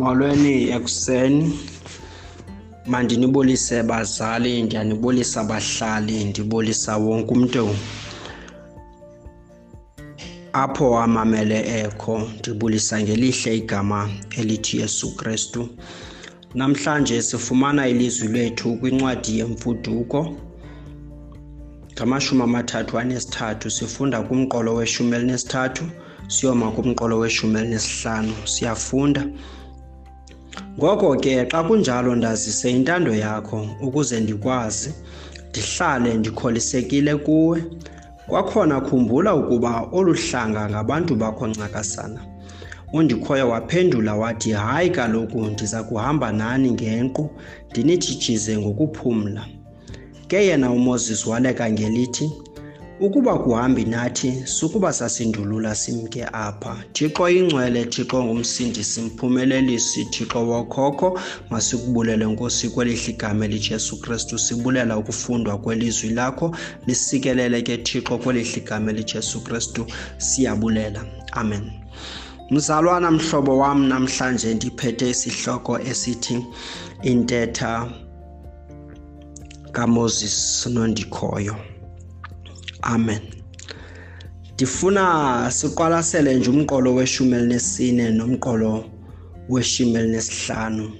Molweni ekuseni. Mandinibulise bazali, ndiyanibulisa bahlali, ndibulisa wonke umntu apho amamele ekho. Ndibulisa ngelihle igama elithi Yesu Kristu. Namhlanje sifumana ilizwi lethu kwincwadi yemfuduko ngamashumi amathathu anesithathu sifunda kumqolo weshumi elinesithathu siyoma kumqolo weshumi elinesihlanu siyafunda ngoko ke xa kunjalo ndazise intando yakho ukuze ndikwazi ndihlale ndikholisekile kuwe. Kwakhona khumbula ukuba olu hlanga ngabantu bakho ncakasana. Undikhoyo waphendula wathi hayi kaloku ndiza kuhamba nani ngenqu ndinithi jize ngokuphumla. Ke yena umoses waleka ngelithi ukuba kuhambi nathi sukuba sasindulula simke apha. Thixo ingcwele thixo ngumsindisi mphumelelisi thixo wokhokho. Masikubulele nkosi kwelihle igama elijesu kristu. Sibulela ukufundwa kwelizwi lakho. Lisikelele ke thixo kwelihle igama elijesu kristu. Siyabulela. Amen. Mzalwana mhlobo wam namhlanje ndiphethe isihloko esithi intetha kamoses nondikhoyo. Amen. Ndifuna siqwalasele nje umqolo weshumi elinesine nomqolo weshumi elinesihlanu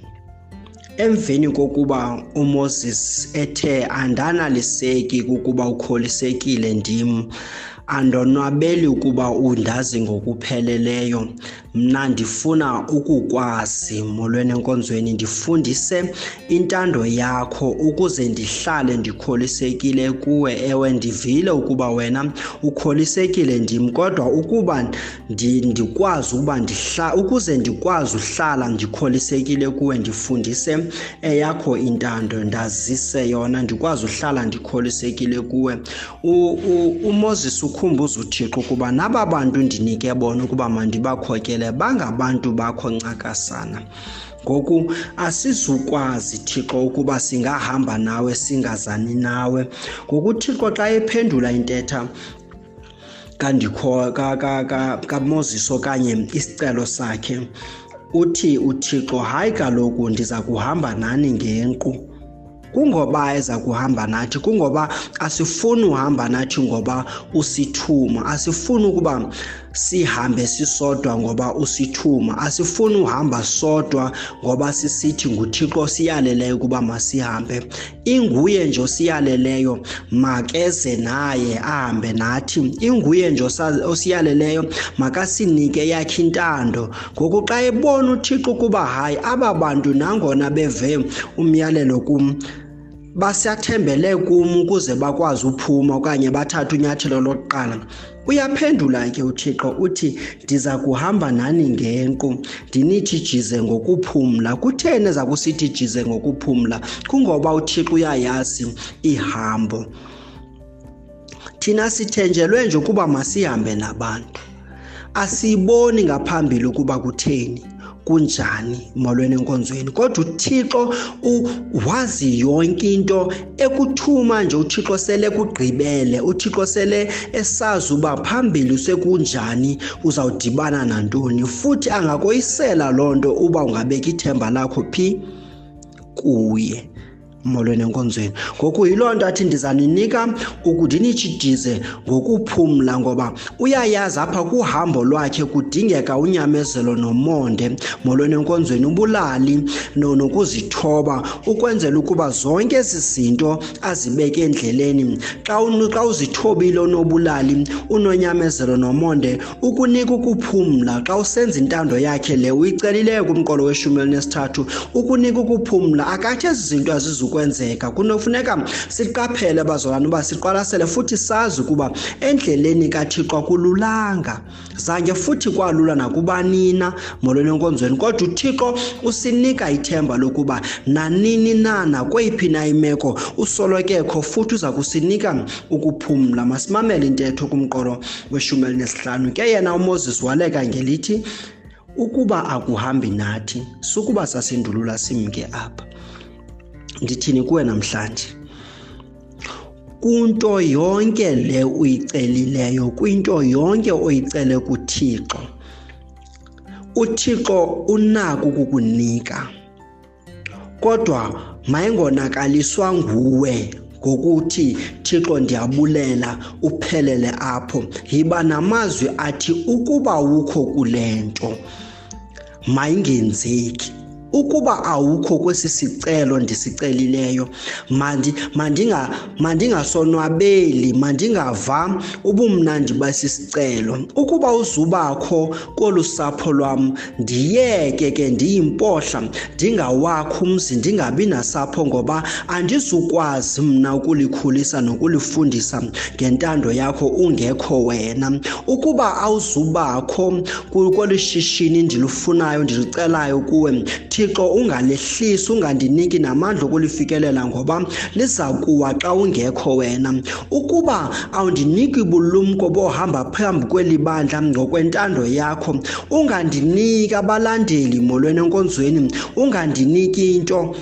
emveni kokuba umoses ethe andanaliseki kukuba ukholisekile ndim andonwabeli ukuba undazi ngokupheleleyo. Mna ndifuna ukukwazi molweni enkonzweni ndifundise intando yakho ukuze ndihlale ndikholisekile kuwe. Ewe ndivile ukuba wena ukholisekile ndim kodwa ukuba ndikwazi ukuba ndihla ukuze ndikwazi uhlala ndikholisekile kuwe ndifundise eyakho intando. Ndazise yona ndikwazi uhlala ndikholisekile kuwe. Umoses ukhumbuza uthixo ukuba naba bantu ndinike bona ukuba mandibakhokele bangabantu bakho ncakasana. Ngoku asizukwazi thixo ukuba singahamba nawe singazani nawe. Ngoku thixo xa ephendula intetha kamoses okanye isicelo sakhe uthi uthixo hayi kaloku ndiza kuhamba nani ngenqu kungoba eza kuhamba nathi kungoba asifuni uhamba nathi ngoba usithuma. Asifuni ukuba sihambe sisodwa ngoba usithuma. Asifuni uhamba sodwa ngoba sisithi nguthixo siyaleleyo ukuba masihambe. Inguye nje osiyaleleyo makeze naye ahambe nathi. Inguye nje osiyaleleyo makasinike yakhe intando. Ngoku xa ebona uthixo ukuba hayi aba bantu nangona beve umyalelo kum basathembele kum ukuze bakwazi uphuma okanye bathathe unyathelo lokuqala. Uyaphendula ke uthixo uthi ndiza kuhamba nani ngenqu ndinithi jize ngokuphumla. Kutheni eza kusithi jize ngokuphumla? Kungoba uthixo uyayazi ihambo. Thina sithenjelwe nje ukuba masihambe nabantu. Asiyiboni ngaphambili ukuba kutheni. Kunjani molweni enkonzweni? Kodwa uthixo wazi yonke into ekuthuma nje uthixo sele kugqibele. Uthixo sele esazi uba phambili sekunjani uzawudibana nantoni futhi angakoyisela loo nto uba ungabeka ithemba lakho phi kuye. Molweni enkonzweni. Ngoku yiloo nto athi ndizaninika ukundinitshidize ngokuphumla ngoba uyayazi apha kuhambo lwakhe kudingeka unyamezelo nomonde molweni enkonzweni ubulali nokuzithoba ukwenzela ukuba zonke ezi zinto azibeke endleleni. Xa xa uzithobile onobulali unonyamezelo nomonde ukunika ukuphumla. Xa usenza intando yakhe le uyicelileyo kumqolo weshumi elinesithathu ukunika ukuphumla. Akathi ezi zinto azizu kwenzeka kunofuneka siqaphele bazalwane uba siqwalasele futhi sazi ukuba endleleni kathixo akululanga. Zange futhi kwalula nakubanina molweni enkonzweni kodwa uthixo usinika ithemba lokuba nanini na nakweyiphi na imeko usolokekho futhi uza kusinika ukuphumla. Masimamele intetho kumqolo weshumi elinesihlanu ke yena umoses waleka ngelithi ukuba akuhambi nathi sukuba sasindulula simke apha. Ndithini kuwe namhlanje. Kunto yonke le uyicelileyo kwinto yonke oyicele kuThixo. Uthixo unako ukukunika kodwa mayingonakaliswa nguwe ngokuthi thixo ndiyabulela uphelele apho. Yiba namazwi athi ukuba ukho kule nto mayingenzeki. Ukuba awukho kwesi sicelo ndisicelileyo mandinga mandingasonwabeli mandingava ubumnandi besi sicelo ukuba uzubakho kolu sapho lwam ndiyeke ke ndiyimpohla ndingawakho umzi ndingabi nasapho ngoba andizukwazi mna ukulikhulisa nokulifundisa ngentando yakho ungekho wena. Ukuba awuzubakho kweli shishini ndilufunayo ndilicelayo kuwe thixo ungalehlisi ungandiniki namandla okulifikelela ngoba liza kuwa xa ungekho wena. Ukuba awundiniki bulumko bohamba phambi kweli bandla ngokwentando yakho ungandiniki abalandeli molweni enkonzweni ungandiniki into.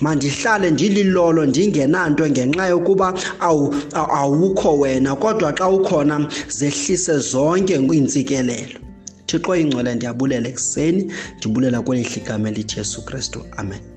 Mandihlale ndililolo ndingenanto ngenxa yokuba awukho wena kodwa xa ukhona zehlise zonke iintsikelelo. Thixo ingcwele ndiyabulela ekuseni ndibulela kweli hligama elithi yesu kristu. Amen